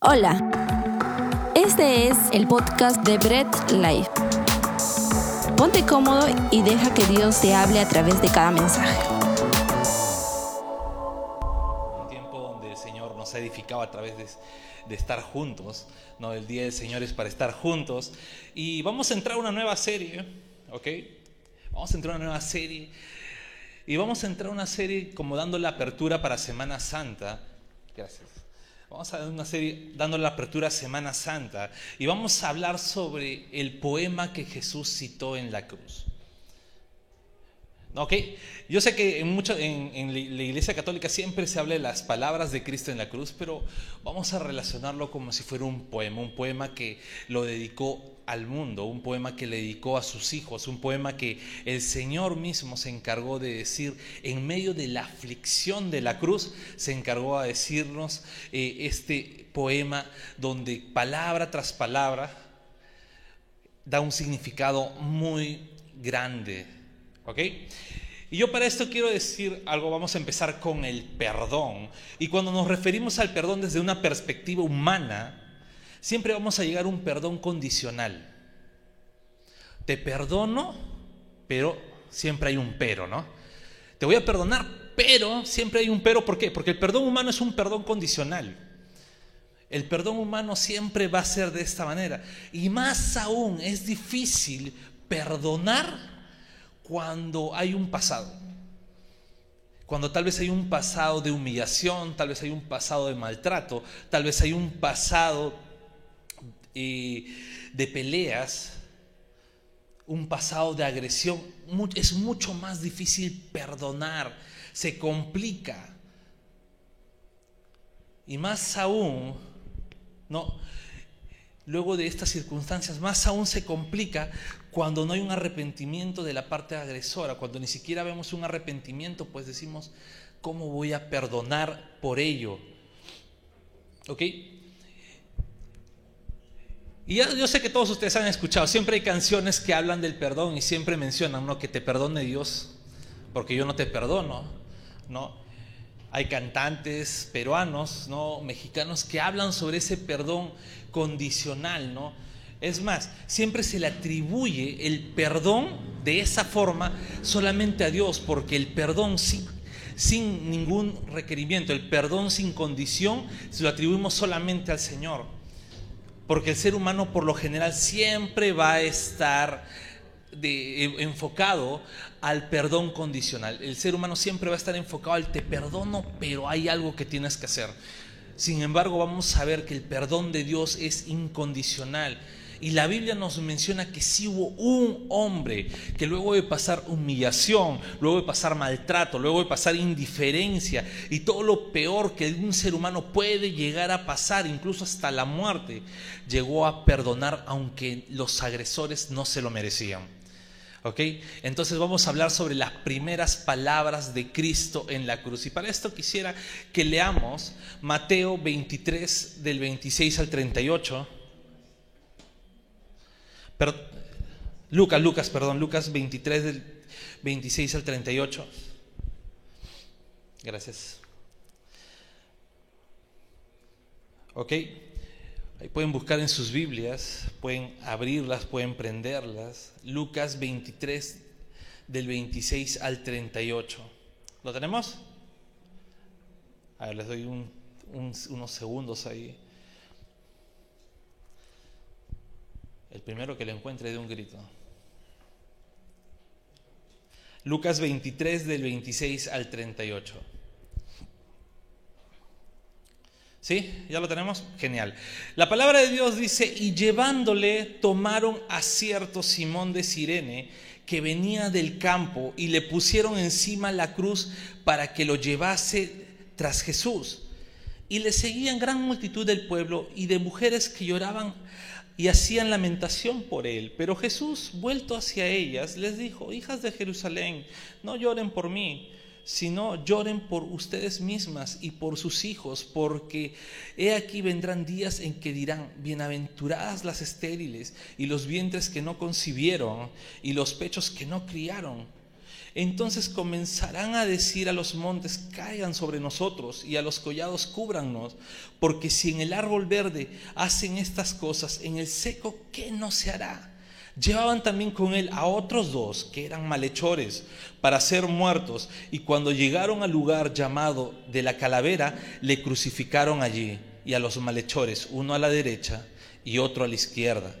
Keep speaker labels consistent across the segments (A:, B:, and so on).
A: Hola, este es el podcast de Bread Life. Ponte cómodo y deja que Dios te hable a través de cada mensaje.
B: Un tiempo donde el Señor nos ha edificado a través de, estar juntos, ¿no? El Día del Señor es para estar juntos. Y vamos a entrar a una nueva serie, ¿ok? Vamos a entrar a una nueva serie. Y vamos a entrar a una serie como dando la apertura para Semana Santa. Gracias. Vamos a dar una serie dando la apertura a Semana Santa y vamos a hablar sobre el poema que Jesús citó en la cruz. ¿Ok? Yo sé que en, mucho, en, la Iglesia Católica siempre se habla de las palabras de Cristo en la cruz, pero vamos a relacionarlo como si fuera un poema, un poema que lo dedicó al mundo, un poema que le dedicó a sus hijos, un poema que el Señor mismo se encargó de decir en medio de la aflicción de la cruz, se encargó a decirnos eh, este poema donde palabra tras palabra da un significado muy grande. ¿Ok? Y yo para esto quiero decir algo, vamos a empezar con el perdón. Y cuando nos referimos al perdón desde una perspectiva humana, siempre vamos a llegar a un perdón condicional. Te perdono, pero siempre hay un pero, ¿no? Te voy a perdonar, pero siempre hay un pero. ¿Por qué? Porque el perdón humano es un perdón condicional. El perdón humano siempre va a ser de esta manera. Y más aún es difícil perdonar cuando hay un pasado. Cuando tal vez hay un pasado de humillación, tal vez hay un pasado de maltrato, tal vez hay un pasado de peleas, un pasado de agresión, es mucho más difícil perdonar, se complica. Y más aún, no, luego de estas circunstancias, más aún se complica cuando no hay un arrepentimiento de la parte agresora, cuando ni siquiera vemos un arrepentimiento, pues decimos, ¿cómo voy a perdonar por ello? ¿Ok? Y yo sé que todos ustedes han escuchado, siempre hay canciones que hablan del perdón y siempre mencionan, ¿no? Que te perdone Dios, porque yo no te perdono, ¿no? Hay cantantes peruanos, ¿no? Mexicanos que hablan sobre ese perdón condicional, ¿no? Es más, siempre se le atribuye el perdón de esa forma solamente a Dios, porque el perdón sin, sin ningún requerimiento, el perdón sin condición, se lo atribuimos solamente al Señor porque el ser humano por lo general siempre va a estar enfocado al perdón condicional. El ser humano siempre va a estar enfocado al te perdono, pero hay algo que tienes que hacer. Sin embargo, vamos a ver que el perdón de Dios es incondicional. Y la Biblia nos menciona que sí hubo un hombre que luego de pasar humillación, luego de pasar maltrato, luego de pasar indiferencia y todo lo peor que un ser humano puede llegar a pasar, incluso hasta la muerte, llegó a perdonar aunque los agresores no se lo merecían. ¿Ok? Entonces vamos a hablar sobre las primeras palabras de Cristo en la cruz. Y para esto quisiera que leamos Mateo 23 del 26 al 38. Pero, Lucas, Lucas, perdón, Lucas 23 del 26 al 38. Gracias. Ok. Ahí pueden buscar en sus Biblias, pueden abrirlas, pueden prenderlas. Lucas 23 del 26 al 38. ¿Lo tenemos? A ver, les doy unos segundos ahí. El primero que le encuentre de un grito. Lucas 23 del 26 al 38. ¿Sí? ¿Ya lo tenemos? Genial. La palabra de Dios dice, y llevándole tomaron a cierto Simón de Sirene que venía del campo y le pusieron encima la cruz para que lo llevase tras Jesús. Y le seguían gran multitud del pueblo y de mujeres que lloraban y hacían lamentación por él. Pero Jesús, vuelto hacia ellas, les dijo, hijas de Jerusalén, no lloren por mí, sino lloren por ustedes mismas y por sus hijos, porque he aquí vendrán días en que dirán, bienaventuradas las estériles y los vientres que no concibieron y los pechos que no criaron. Entonces comenzarán a decir a los montes, caigan sobre nosotros, y a los collados cúbrannos, porque si en el árbol verde hacen estas cosas, en el seco, ¿qué no se hará? Llevaban también con él a otros dos que eran malhechores para ser muertos, y cuando llegaron al lugar llamado de la calavera, le crucificaron allí, y a los malhechores, uno a la derecha y otro a la izquierda.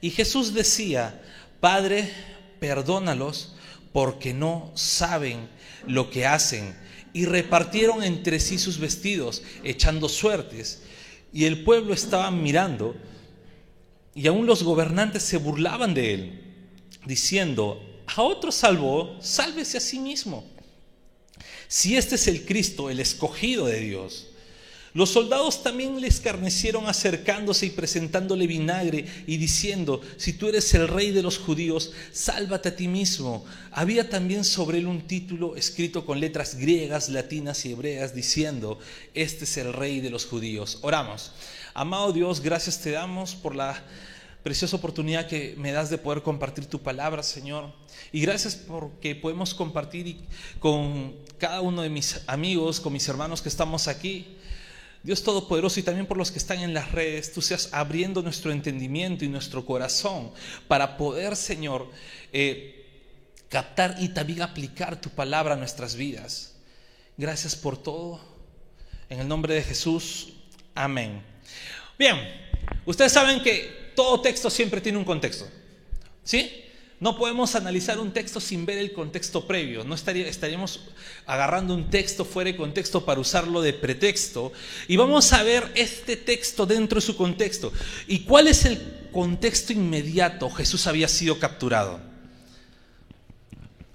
B: Y Jesús decía, Padre, perdónalos porque no saben lo que hacen. Y repartieron entre sí sus vestidos, echando suertes. Y el pueblo estaba mirando, y aún los gobernantes se burlaban de él, diciendo, a otro salvó, sálvese a sí mismo. Si este es el Cristo, el escogido de Dios, los soldados también le escarnecieron acercándose y presentándole vinagre y diciendo, si tú eres el rey de los judíos, sálvate a ti mismo. Había también sobre él un título escrito con letras griegas, latinas y hebreas diciendo, este es el rey de los judíos. Oramos. Amado Dios, gracias te damos por la preciosa oportunidad que me das de poder compartir tu palabra, Señor. Y gracias porque podemos compartir con cada uno de mis amigos, con mis hermanos que estamos aquí Dios Todopoderoso y también por los que están en las redes, tú seas abriendo nuestro entendimiento y nuestro corazón para poder, Señor, eh, captar y también aplicar tu palabra a nuestras vidas. Gracias por todo. En el nombre de Jesús, amén. Bien, ustedes saben que todo texto siempre tiene un contexto. ¿Sí? No podemos analizar un texto sin ver el contexto previo. No estaríamos agarrando un texto fuera de contexto para usarlo de pretexto. Y vamos a ver este texto dentro de su contexto. ¿Y cuál es el contexto inmediato? Jesús había sido capturado.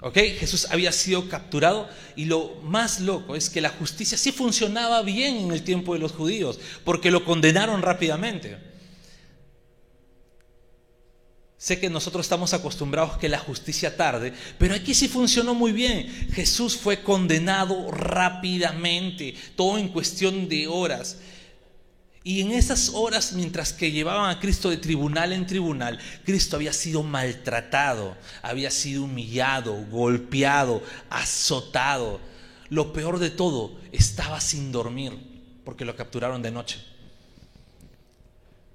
B: ¿Ok? Jesús había sido capturado y lo más loco es que la justicia sí funcionaba bien en el tiempo de los judíos, porque lo condenaron rápidamente. Sé que nosotros estamos acostumbrados que la justicia tarde, pero aquí sí funcionó muy bien. Jesús fue condenado rápidamente, todo en cuestión de horas. Y en esas horas, mientras que llevaban a Cristo de tribunal en tribunal, Cristo había sido maltratado, había sido humillado, golpeado, azotado. Lo peor de todo, estaba sin dormir, porque lo capturaron de noche.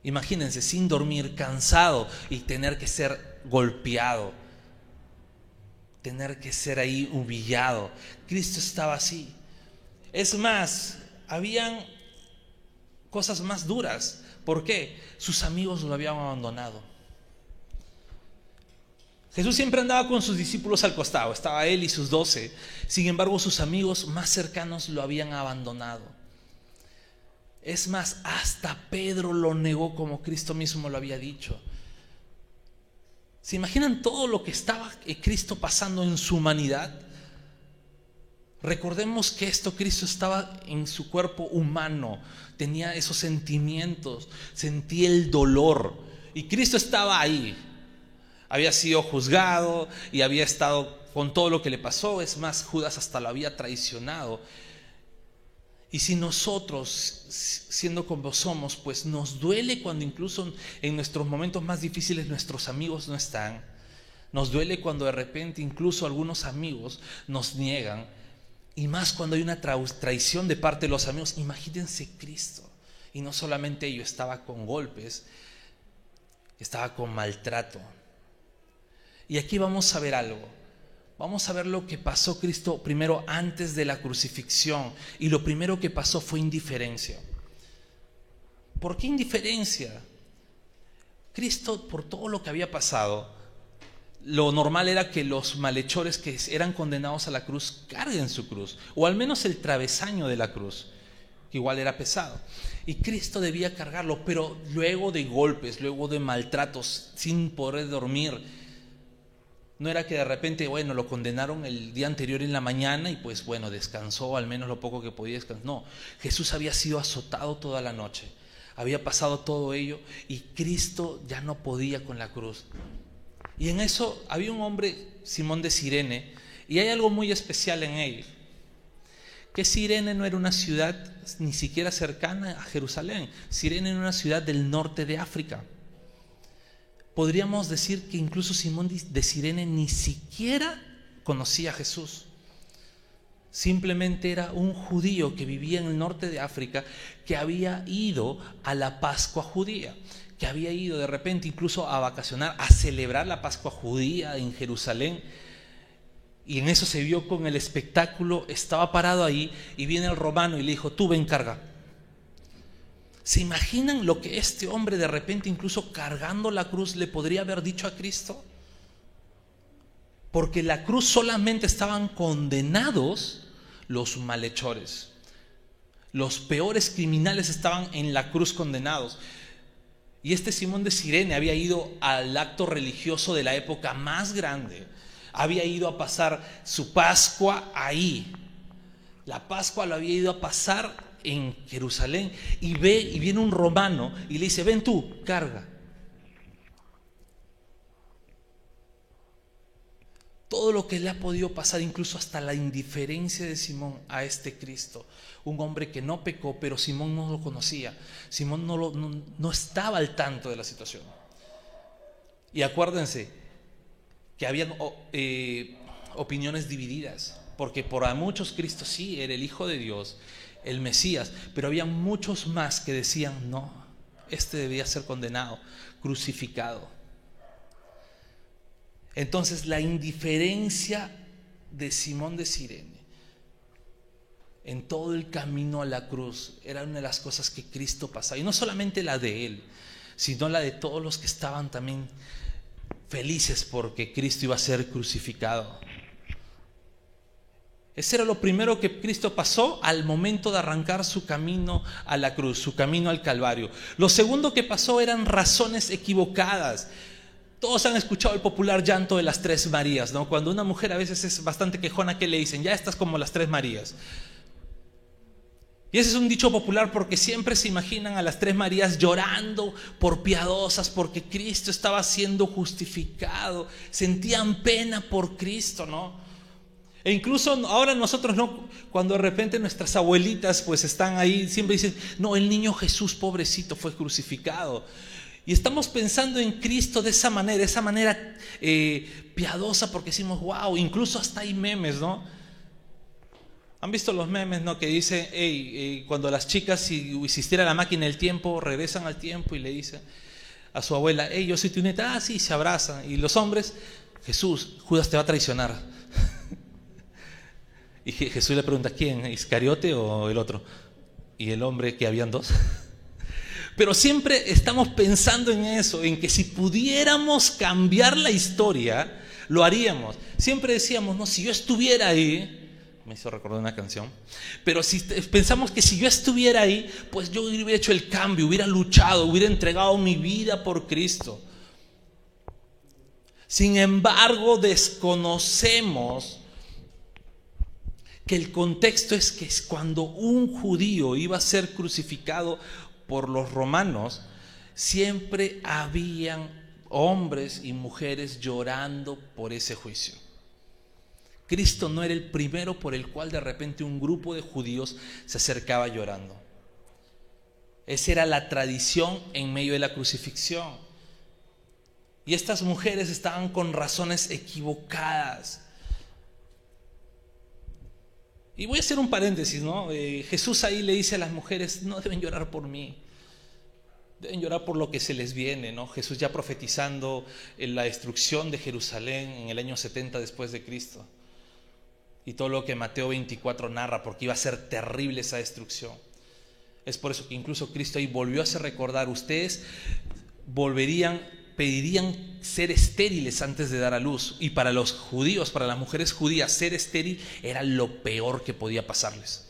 B: Imagínense, sin dormir, cansado y tener que ser golpeado, tener que ser ahí humillado. Cristo estaba así. Es más, habían cosas más duras. ¿Por qué? Sus amigos lo habían abandonado. Jesús siempre andaba con sus discípulos al costado, estaba él y sus doce. Sin embargo, sus amigos más cercanos lo habían abandonado. Es más, hasta Pedro lo negó como Cristo mismo lo había dicho. ¿Se imaginan todo lo que estaba Cristo pasando en su humanidad? Recordemos que esto Cristo estaba en su cuerpo humano, tenía esos sentimientos, sentía el dolor y Cristo estaba ahí. Había sido juzgado y había estado con todo lo que le pasó, es más, Judas hasta lo había traicionado y si nosotros, siendo como somos, pues nos duele cuando incluso en nuestros momentos más difíciles nuestros amigos no están, nos duele cuando de repente incluso algunos amigos nos niegan, y más cuando hay una traición de parte de los amigos, imagínense Cristo. Y no solamente ello, estaba con golpes, estaba con maltrato. Y aquí vamos a ver algo. Vamos a ver lo que pasó Cristo primero antes de la crucifixión. Y lo primero que pasó fue indiferencia. ¿Por qué indiferencia? Cristo, por todo lo que había pasado, lo normal era que los malhechores que eran condenados a la cruz carguen su cruz, o al menos el travesaño de la cruz, que igual era pesado. Y Cristo debía cargarlo, pero luego de golpes, luego de maltratos, sin poder dormir, no era que de repente, bueno, lo condenaron el día anterior en la mañana y pues bueno, descansó al menos lo poco que podía descansar. No, Jesús había sido azotado toda la noche, había pasado todo ello y Cristo ya no podía con la cruz. Y en eso había un hombre, Simón de Sirene, y hay algo muy especial en él, que Sirene no era una ciudad ni siquiera cercana a Jerusalén, Sirene era una ciudad del norte de África podríamos decir que incluso Simón de Sirene ni siquiera conocía a Jesús. Simplemente era un judío que vivía en el norte de África que había ido a la Pascua judía, que había ido de repente incluso a vacacionar, a celebrar la Pascua judía en Jerusalén. Y en eso se vio con el espectáculo, estaba parado ahí y viene el romano y le dijo, tú ven carga. ¿Se imaginan lo que este hombre de repente incluso cargando la cruz le podría haber dicho a Cristo? Porque la cruz solamente estaban condenados los malhechores. Los peores criminales estaban en la cruz condenados. Y este Simón de Sirene había ido al acto religioso de la época más grande. Había ido a pasar su Pascua ahí. La Pascua lo había ido a pasar en Jerusalén. Y ve y viene un romano y le dice, ven tú, carga. todo lo que le ha podido pasar, incluso hasta la indiferencia de Simón a este Cristo. Un hombre que no pecó, pero Simón no lo conocía. Simón no, no, estaba al tanto de la situación. Y acuérdense que habían eh, opiniones divididas, porque por muchos Cristo sí era el Hijo de Dios, el Mesías, pero había muchos más que decían, no, este debía ser condenado, crucificado. Entonces la indiferencia de Simón de Sirene en todo el camino a la cruz era una de las cosas que Cristo pasaba. Y no solamente la de él, sino la de todos los que estaban también felices porque Cristo iba a ser crucificado. Ese era lo primero que Cristo pasó al momento de arrancar su camino a la cruz, su camino al Calvario. Lo segundo que pasó eran razones equivocadas. Todos han escuchado el popular llanto de las tres Marías, ¿no? Cuando una mujer a veces es bastante quejona, ¿qué le dicen? Ya estás como las tres Marías. Y ese es un dicho popular porque siempre se imaginan a las tres Marías llorando por piadosas, porque Cristo estaba siendo justificado, sentían pena por Cristo, ¿no? E incluso ahora nosotros no, cuando de repente nuestras abuelitas pues están ahí, siempre dicen, no, el niño Jesús pobrecito fue crucificado. Y estamos pensando en Cristo de esa manera, esa manera eh, piadosa, porque decimos, wow, incluso hasta hay memes, ¿no? ¿Han visto los memes, no? Que dice, hey, eh, cuando las chicas, si existiera la máquina del tiempo, regresan al tiempo y le dicen a su abuela, hey, yo soy tu neta, ah, sí, se abrazan. Y los hombres, Jesús, Judas te va a traicionar. y Jesús le pregunta, ¿quién? ¿Iscariote o el otro? Y el hombre, que habían dos. Pero siempre estamos pensando en eso, en que si pudiéramos cambiar la historia, lo haríamos. Siempre decíamos, no, si yo estuviera ahí, me hizo recordar una canción, pero si pensamos que si yo estuviera ahí, pues yo hubiera hecho el cambio, hubiera luchado, hubiera entregado mi vida por Cristo. Sin embargo, desconocemos que el contexto es que cuando un judío iba a ser crucificado por los romanos, siempre habían hombres y mujeres llorando por ese juicio. Cristo no era el primero por el cual de repente un grupo de judíos se acercaba llorando. Esa era la tradición en medio de la crucifixión. Y estas mujeres estaban con razones equivocadas. Y voy a hacer un paréntesis, ¿no? Eh, Jesús ahí le dice a las mujeres, no deben llorar por mí, deben llorar por lo que se les viene, ¿no? Jesús ya profetizando en la destrucción de Jerusalén en el año 70 después de Cristo. Y todo lo que Mateo 24 narra, porque iba a ser terrible esa destrucción. Es por eso que incluso Cristo ahí volvió a hacer recordar, ustedes volverían pedirían ser estériles antes de dar a luz. Y para los judíos, para las mujeres judías, ser estéril era lo peor que podía pasarles.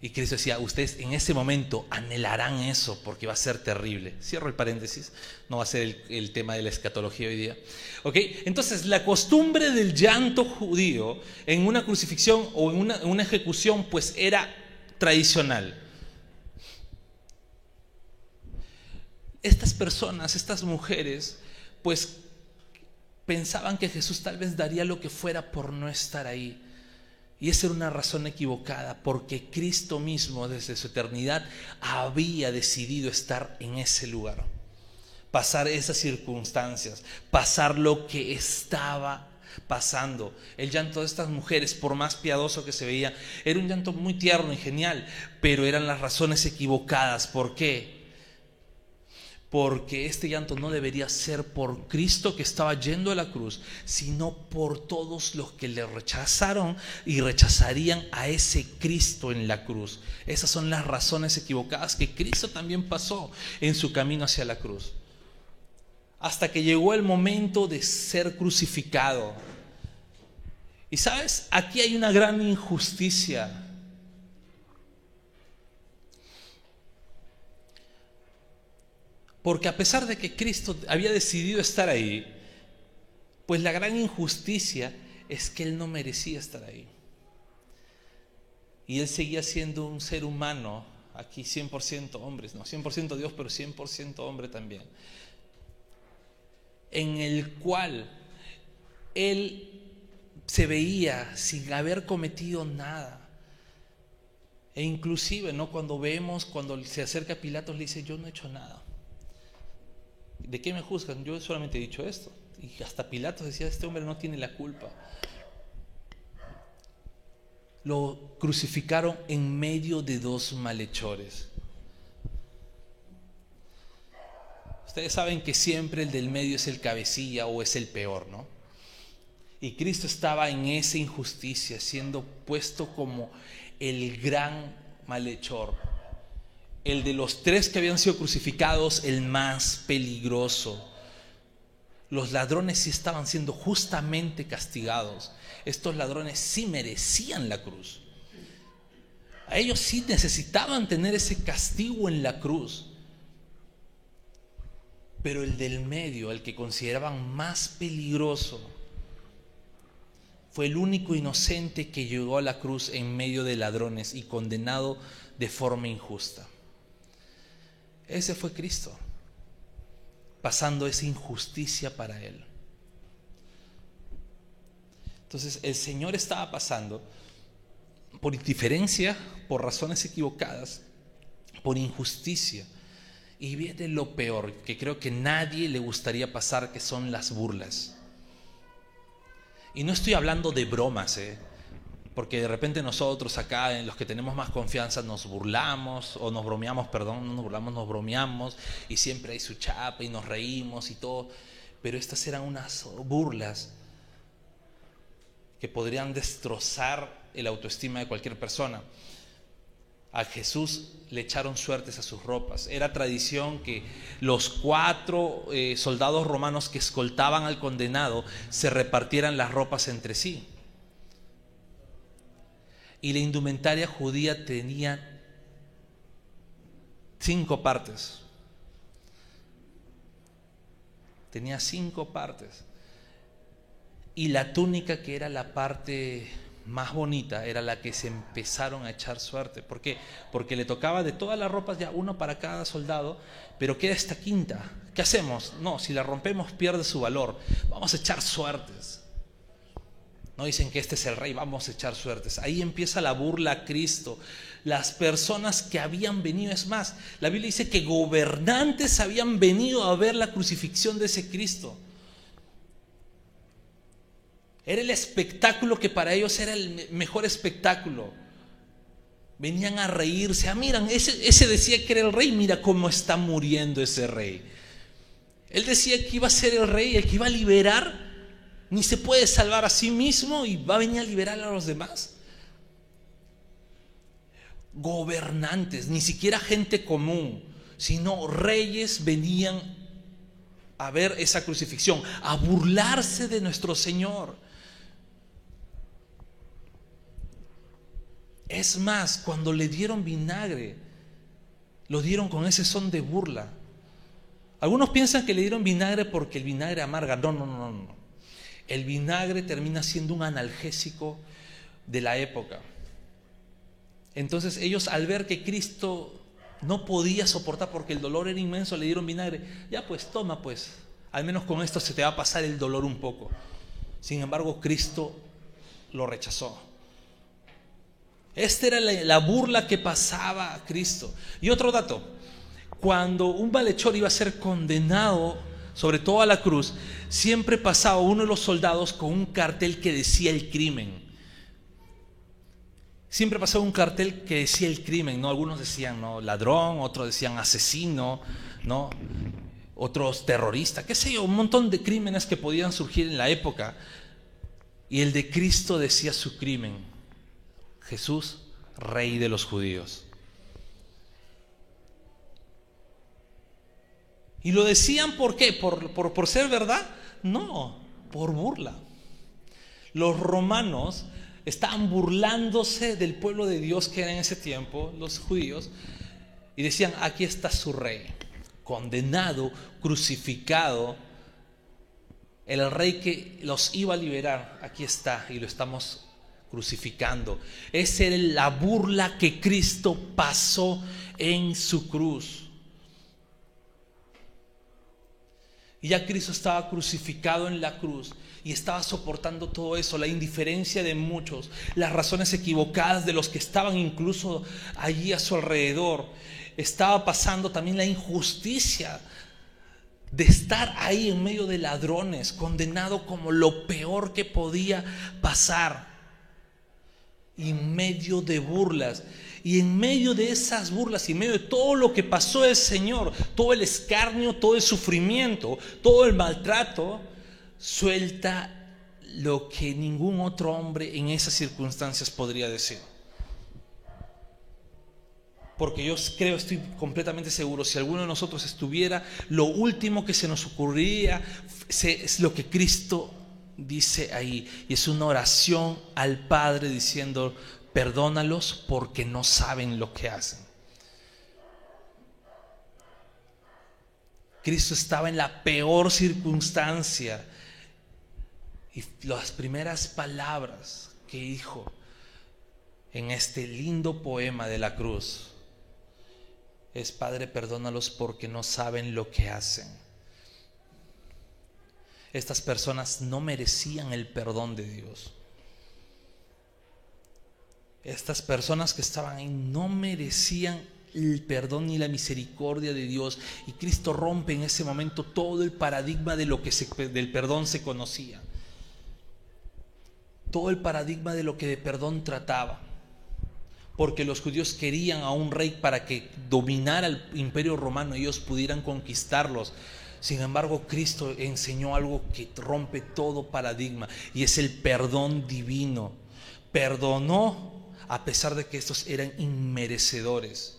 B: Y Cristo decía, ustedes en ese momento anhelarán eso porque va a ser terrible. Cierro el paréntesis, no va a ser el, tema de la escatología hoy día. ¿Ok? Entonces, la costumbre del llanto judío en una crucifixión o en una, en una ejecución, pues era tradicional. Estas personas, estas mujeres, pues pensaban que Jesús tal vez daría lo que fuera por no estar ahí. Y esa era una razón equivocada, porque Cristo mismo desde su eternidad había decidido estar en ese lugar, pasar esas circunstancias, pasar lo que estaba pasando. El llanto de estas mujeres, por más piadoso que se veía, era un llanto muy tierno y genial, pero eran las razones equivocadas. ¿Por qué? Porque este llanto no debería ser por Cristo que estaba yendo a la cruz, sino por todos los que le rechazaron y rechazarían a ese Cristo en la cruz. Esas son las razones equivocadas que Cristo también pasó en su camino hacia la cruz hasta que llegó el momento de ser crucificado. Y sabes, aquí hay una gran injusticia. Porque a pesar de que Cristo había decidido estar ahí, pues la gran injusticia es que Él no merecía estar ahí. Y Él seguía siendo un ser humano, aquí 100% hombres, no 100% Dios, pero 100% hombre también en el cual él se veía sin haber cometido nada. E inclusive, ¿no? Cuando vemos, cuando se acerca a Pilatos, le dice, yo no he hecho nada. ¿De qué me juzgan? Yo solamente he dicho esto. Y hasta Pilatos decía, este hombre no tiene la culpa. Lo crucificaron en medio de dos malhechores. Ustedes saben que siempre el del medio es el cabecilla o es el peor, ¿no? Y Cristo estaba en esa injusticia, siendo puesto como el gran malhechor, el de los tres que habían sido crucificados, el más peligroso. Los ladrones sí estaban siendo justamente castigados. Estos ladrones sí merecían la cruz. A ellos sí necesitaban tener ese castigo en la cruz. Pero el del medio, el que consideraban más peligroso, fue el único inocente que llegó a la cruz en medio de ladrones y condenado de forma injusta. Ese fue Cristo, pasando esa injusticia para él. Entonces el Señor estaba pasando por indiferencia, por razones equivocadas, por injusticia, y viene lo peor, que creo que nadie le gustaría pasar, que son las burlas. Y no estoy hablando de bromas, ¿eh? Porque de repente nosotros acá, en los que tenemos más confianza, nos burlamos, o nos bromeamos, perdón, no nos burlamos, nos bromeamos, y siempre hay su chapa y nos reímos y todo. Pero estas eran unas burlas que podrían destrozar el autoestima de cualquier persona a Jesús le echaron suertes a sus ropas. Era tradición que los cuatro eh, soldados romanos que escoltaban al condenado se repartieran las ropas entre sí. Y la indumentaria judía tenía cinco partes. Tenía cinco partes. Y la túnica que era la parte más bonita era la que se empezaron a echar suerte. ¿Por qué? Porque le tocaba de todas las ropas ya uno para cada soldado, pero queda esta quinta. ¿Qué hacemos? No, si la rompemos pierde su valor. Vamos a echar suertes. No dicen que este es el rey, vamos a echar suertes. Ahí empieza la burla a Cristo. Las personas que habían venido, es más, la Biblia dice que gobernantes habían venido a ver la crucifixión de ese Cristo. Era el espectáculo que para ellos era el mejor espectáculo. Venían a reírse. Ah, miran, ese, ese decía que era el rey. Mira cómo está muriendo ese rey. Él decía que iba a ser el rey, el que iba a liberar. Ni se puede salvar a sí mismo y va a venir a liberar a los demás. Gobernantes, ni siquiera gente común, sino reyes venían a ver esa crucifixión, a burlarse de nuestro Señor. Es más, cuando le dieron vinagre, lo dieron con ese son de burla. Algunos piensan que le dieron vinagre porque el vinagre amarga. No, no, no, no. El vinagre termina siendo un analgésico de la época. Entonces ellos al ver que Cristo no podía soportar porque el dolor era inmenso, le dieron vinagre. Ya pues, toma pues, al menos con esto se te va a pasar el dolor un poco. Sin embargo, Cristo lo rechazó. Esta era la, burla que pasaba a Cristo. Y otro dato, cuando un malhechor iba a ser condenado, sobre todo a la cruz, siempre pasaba uno de los soldados con un cartel que decía el crimen. Siempre pasaba un cartel que decía el crimen, ¿no? Algunos decían ¿no? ladrón, otros decían asesino, ¿no? Otros terroristas, qué sé yo, un montón de crímenes que podían surgir en la época. Y el de Cristo decía su crimen. Jesús, rey de los judíos. Y lo decían por qué? ¿Por, por, ser verdad? No, por burla. Los romanos estaban burlándose del pueblo de Dios que era en ese tiempo, los judíos, y decían, aquí está su rey, condenado, crucificado, el rey que los iba a liberar, aquí está, y lo estamos crucificando. Esa era la burla que Cristo pasó en su cruz. Y ya Cristo estaba crucificado en la cruz y estaba soportando todo eso, la indiferencia de muchos, las razones equivocadas de los que estaban incluso allí a su alrededor. Estaba pasando también la injusticia de estar ahí en medio de ladrones, condenado como lo peor que podía pasar, en medio de burlas. Y en medio de esas burlas y en medio de todo lo que pasó el Señor, todo el escarnio, todo el sufrimiento, todo el maltrato, suelta lo que ningún otro hombre en esas circunstancias podría decir. Porque yo creo, estoy completamente seguro, si alguno de nosotros estuviera, lo último que se nos ocurriría es lo que Cristo dice ahí. Y es una oración al Padre diciendo, perdónalos porque no saben lo que hacen. Cristo estaba en la peor circunstancia y las primeras palabras que dijo en este lindo poema de la cruz es, Padre, perdónalos porque no saben lo que hacen. Estas personas no merecían el perdón de Dios estas personas que estaban ahí no merecían el perdón ni la misericordia de Dios. Y Cristo rompe en ese momento todo el paradigma de lo que del perdón se conocía. Todo el paradigma de lo que de perdón trataba. Porque los judíos querían a un rey para que dominara el imperio romano, y ellos pudieran conquistarlos. Sin embargo, Cristo enseñó algo que rompe todo paradigma y es el perdón divino. Perdonó a pesar de que estos eran inmerecedores.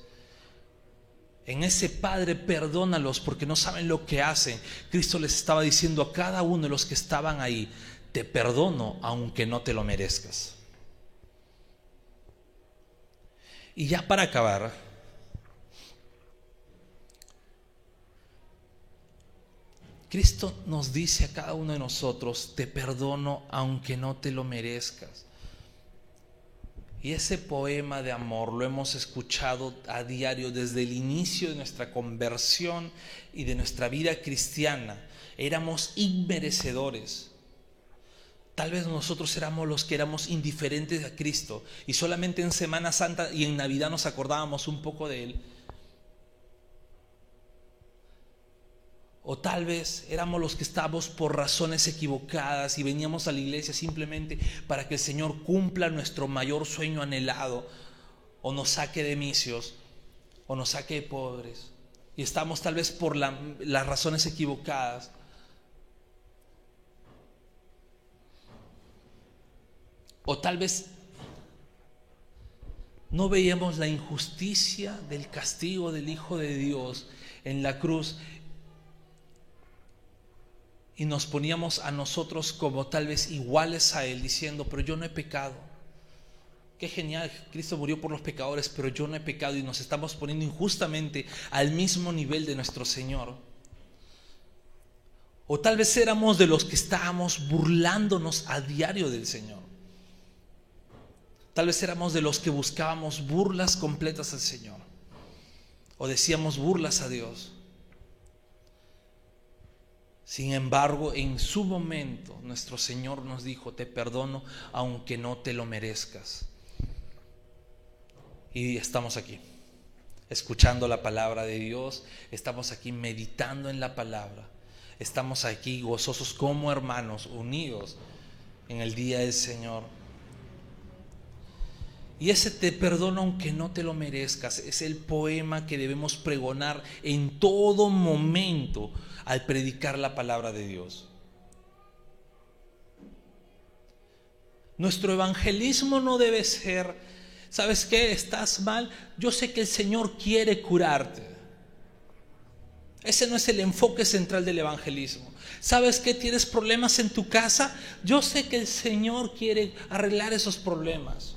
B: En ese Padre, perdónalos porque no saben lo que hacen. Cristo les estaba diciendo a cada uno de los que estaban ahí, te perdono aunque no te lo merezcas. Y ya para acabar, Cristo nos dice a cada uno de nosotros, te perdono aunque no te lo merezcas. Y ese poema de amor lo hemos escuchado a diario desde el inicio de nuestra conversión y de nuestra vida cristiana. Éramos inmerecedores. Tal vez nosotros éramos los que éramos indiferentes a Cristo y solamente en Semana Santa y en Navidad nos acordábamos un poco de Él. O tal vez éramos los que estábamos por razones equivocadas y veníamos a la iglesia simplemente para que el Señor cumpla nuestro mayor sueño anhelado, o nos saque de misios, o nos saque de pobres. Y estamos tal vez por las razones equivocadas. O tal vez no veíamos la injusticia del castigo del Hijo de Dios en la cruz y nos poníamos a nosotros como tal vez iguales a Él, diciendo, pero yo no he pecado. Qué genial, Cristo murió por los pecadores, pero yo no he pecado y nos estamos poniendo injustamente al mismo nivel de nuestro Señor. O tal vez éramos de los que estábamos burlándonos a diario del Señor. Tal vez éramos de los que buscábamos burlas completas al Señor. O decíamos burlas a Dios. Sin embargo, en su momento nuestro Señor nos dijo, te perdono aunque no te lo merezcas. Y estamos aquí, escuchando la palabra de Dios, estamos aquí meditando en la palabra, estamos aquí gozosos como hermanos, unidos en el día del Señor. Y ese te perdono aunque no te lo merezcas. Es el poema que debemos pregonar en todo momento al predicar la palabra de Dios. Nuestro evangelismo no debe ser, ¿sabes qué? Estás mal. Yo sé que el Señor quiere curarte. Ese no es el enfoque central del evangelismo. ¿Sabes qué? Tienes problemas en tu casa. Yo sé que el Señor quiere arreglar esos problemas.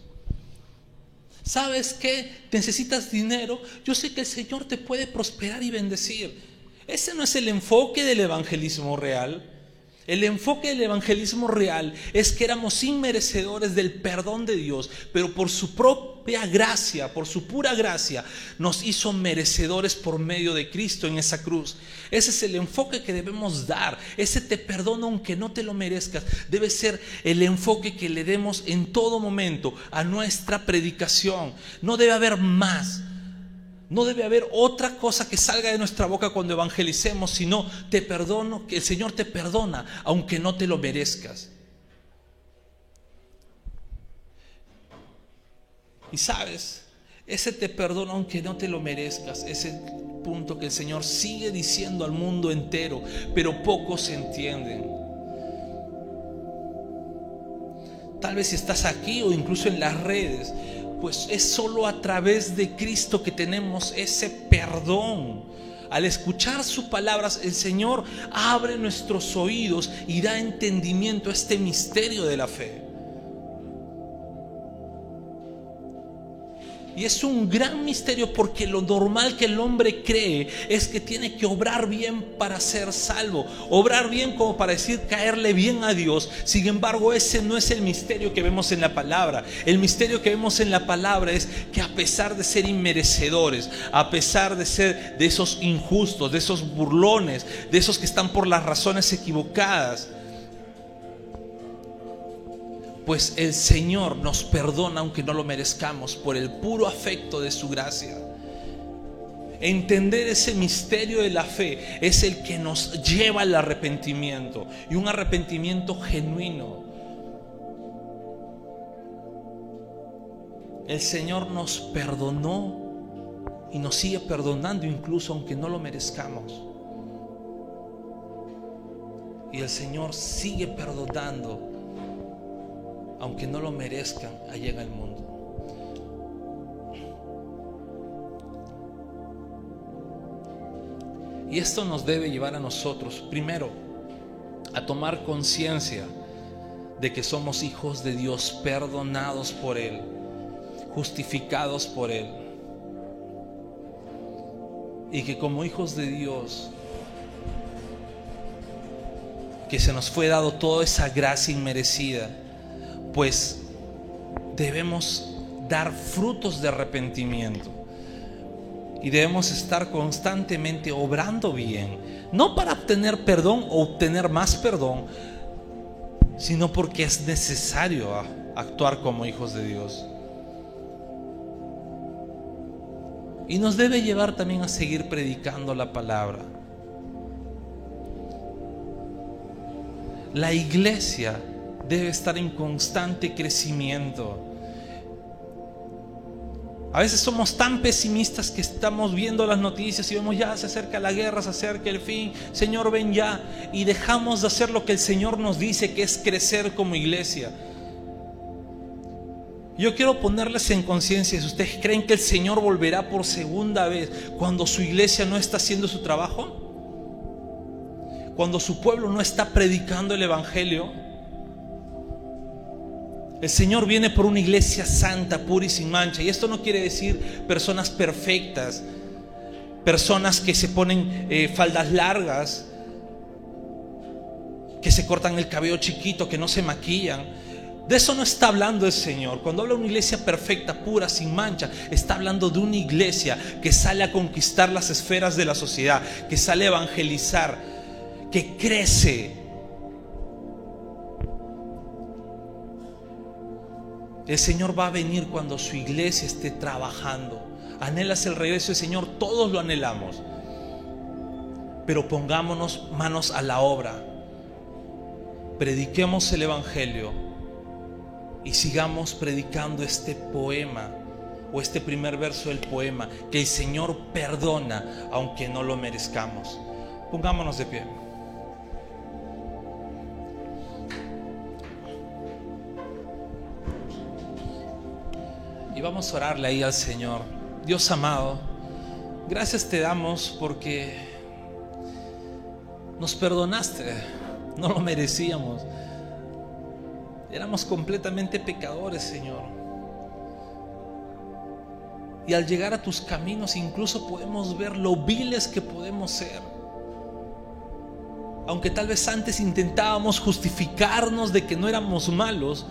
B: ¿Sabes qué? Necesitas dinero. Yo sé que el Señor te puede prosperar y bendecir. Ese no es el enfoque del evangelismo real. El enfoque del evangelismo real es que éramos inmerecedores del perdón de Dios, pero por su propia gracia, por su pura gracia, nos hizo merecedores por medio de Cristo en esa cruz. Ese es el enfoque que debemos dar. Ese te perdono aunque no te lo merezcas. Debe ser el enfoque que le demos en todo momento a nuestra predicación. No debe haber más. No debe haber otra cosa que salga de nuestra boca cuando evangelicemos, sino te perdono, que el Señor te perdona, aunque no te lo merezcas. Y sabes, ese te perdono aunque no te lo merezcas, ese punto que el Señor sigue diciendo al mundo entero, pero pocos entienden. Tal vez si estás aquí o incluso en las redes, pues es solo a través de Cristo que tenemos ese perdón. Al escuchar sus palabras, el Señor abre nuestros oídos y da entendimiento a este misterio de la fe. Y es un gran misterio porque lo normal que el hombre cree es que tiene que obrar bien para ser salvo. Obrar bien como para decir caerle bien a Dios. Sin embargo, ese no es el misterio que vemos en la palabra. El misterio que vemos en la palabra es que a pesar de ser inmerecedores, a pesar de ser de esos injustos, de esos burlones, de esos que están por las razones equivocadas, pues el Señor nos perdona aunque no lo merezcamos por el puro afecto de su gracia. Entender ese misterio de la fe es el que nos lleva al arrepentimiento y un arrepentimiento genuino. El Señor nos perdonó y nos sigue perdonando incluso aunque no lo merezcamos. Y el Señor sigue perdonando aunque no lo merezcan allá en el mundo. Y esto nos debe llevar a nosotros, primero, a tomar conciencia de que somos hijos de Dios, perdonados por Él, justificados por Él. Y que como hijos de Dios, que se nos fue dado toda esa gracia inmerecida, pues debemos dar frutos de arrepentimiento. Y debemos estar constantemente obrando bien, no para obtener perdón o obtener más perdón, sino porque es necesario actuar como hijos de Dios. Y nos debe llevar también a seguir predicando la palabra. La iglesia debe estar en constante crecimiento. A veces somos tan pesimistas que estamos viendo las noticias y vemos ya se acerca la guerra, se acerca el fin, Señor ven ya, y dejamos de hacer lo que el Señor nos dice, que es crecer como iglesia. Yo quiero ponerles en conciencia, si ustedes creen que el Señor volverá por segunda vez cuando su iglesia no está haciendo su trabajo, cuando su pueblo no está predicando el Evangelio, el Señor viene por una iglesia santa, pura y sin mancha. Y esto no quiere decir personas perfectas, personas que se ponen eh, faldas largas, que se cortan el cabello chiquito, que no se maquillan. De eso no está hablando el Señor. Cuando habla de una iglesia perfecta, pura, sin mancha, está hablando de una iglesia que sale a conquistar las esferas de la sociedad, que sale a evangelizar, que crece, El Señor va a venir cuando su iglesia esté trabajando. Anhelas el regreso del Señor, todos lo anhelamos. pero pongámonos manos a la obra. Prediquemos el Evangelio y sigamos predicando este poema o este primer verso del poema, que el Señor perdona aunque no lo merezcamos. Pongámonos de pie. Y vamos a orarle ahí al Señor. Dios amado, gracias te damos porque nos perdonaste, no lo merecíamos. Éramos completamente pecadores, Señor. Y al llegar a tus caminos incluso podemos ver lo viles que podemos ser. Aunque tal vez antes intentábamos justificarnos de que no éramos malos,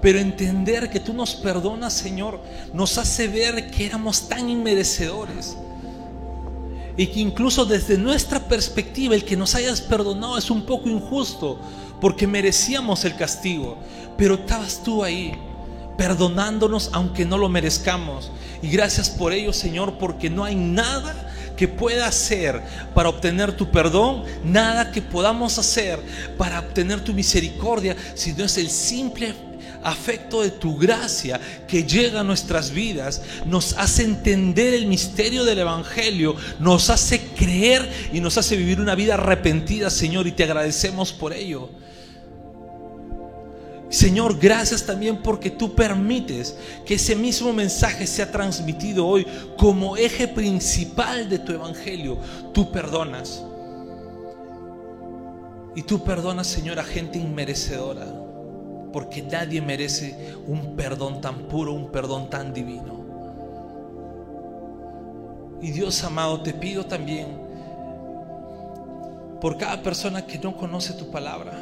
B: pero entender que tú nos perdonas, Señor, nos hace ver que éramos tan inmerecedores. Y que incluso desde nuestra perspectiva el que nos hayas perdonado es un poco injusto porque merecíamos el castigo, pero estabas tú ahí perdonándonos aunque no lo merezcamos. Y gracias por ello, Señor, porque no hay nada que pueda hacer para obtener tu perdón, nada que podamos hacer para obtener tu misericordia, sino es el simple afecto de tu gracia que llega a nuestras vidas, nos hace entender el misterio del Evangelio, nos hace creer y nos hace vivir una vida arrepentida, Señor, y te agradecemos por ello. Señor, gracias también porque tú permites que ese mismo mensaje sea transmitido hoy como eje principal de tu evangelio. Tú perdonas. Y tú perdonas, Señor, a gente inmerecedora. Porque nadie merece un perdón tan puro, un perdón tan divino. Y Dios amado, te pido también por cada persona que no conoce tu palabra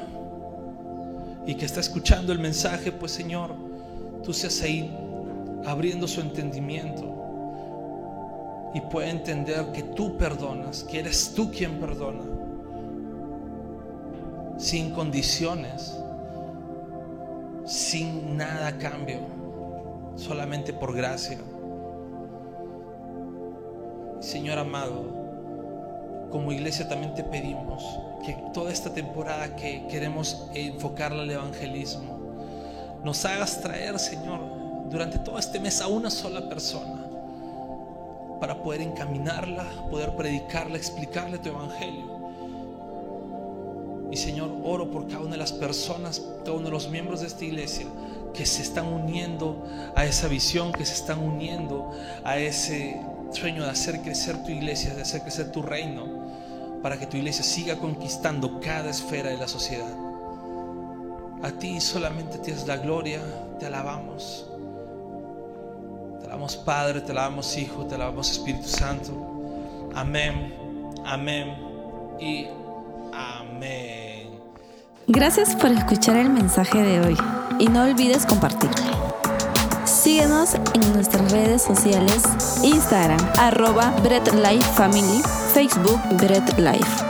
B: y que está escuchando el mensaje, pues Señor, tú seas ahí abriendo su entendimiento y puede entender que tú perdonas, que eres tú quien perdona, sin condiciones, sin nada cambio, solamente por gracia. Señor amado, como iglesia también te pedimos que toda esta temporada que queremos enfocarla al evangelismo, nos hagas traer, Señor, durante todo este mes a una sola persona para poder encaminarla, poder predicarla, explicarle tu evangelio. Y Señor, oro por cada una de las personas, cada uno de los miembros de esta iglesia que se están uniendo a esa visión, que se están uniendo a ese sueño de hacer crecer tu iglesia, de hacer crecer tu reino, para que tu iglesia siga conquistando cada esfera de la sociedad. A ti solamente tienes la gloria, te alabamos. Te alabamos Padre, te alabamos Hijo, te alabamos Espíritu Santo. Amén, amén y
A: Gracias por escuchar el mensaje de hoy y no olvides compartirlo. Síguenos en nuestras redes sociales, Instagram, arroba Bread Life Family, Facebook Bread Life.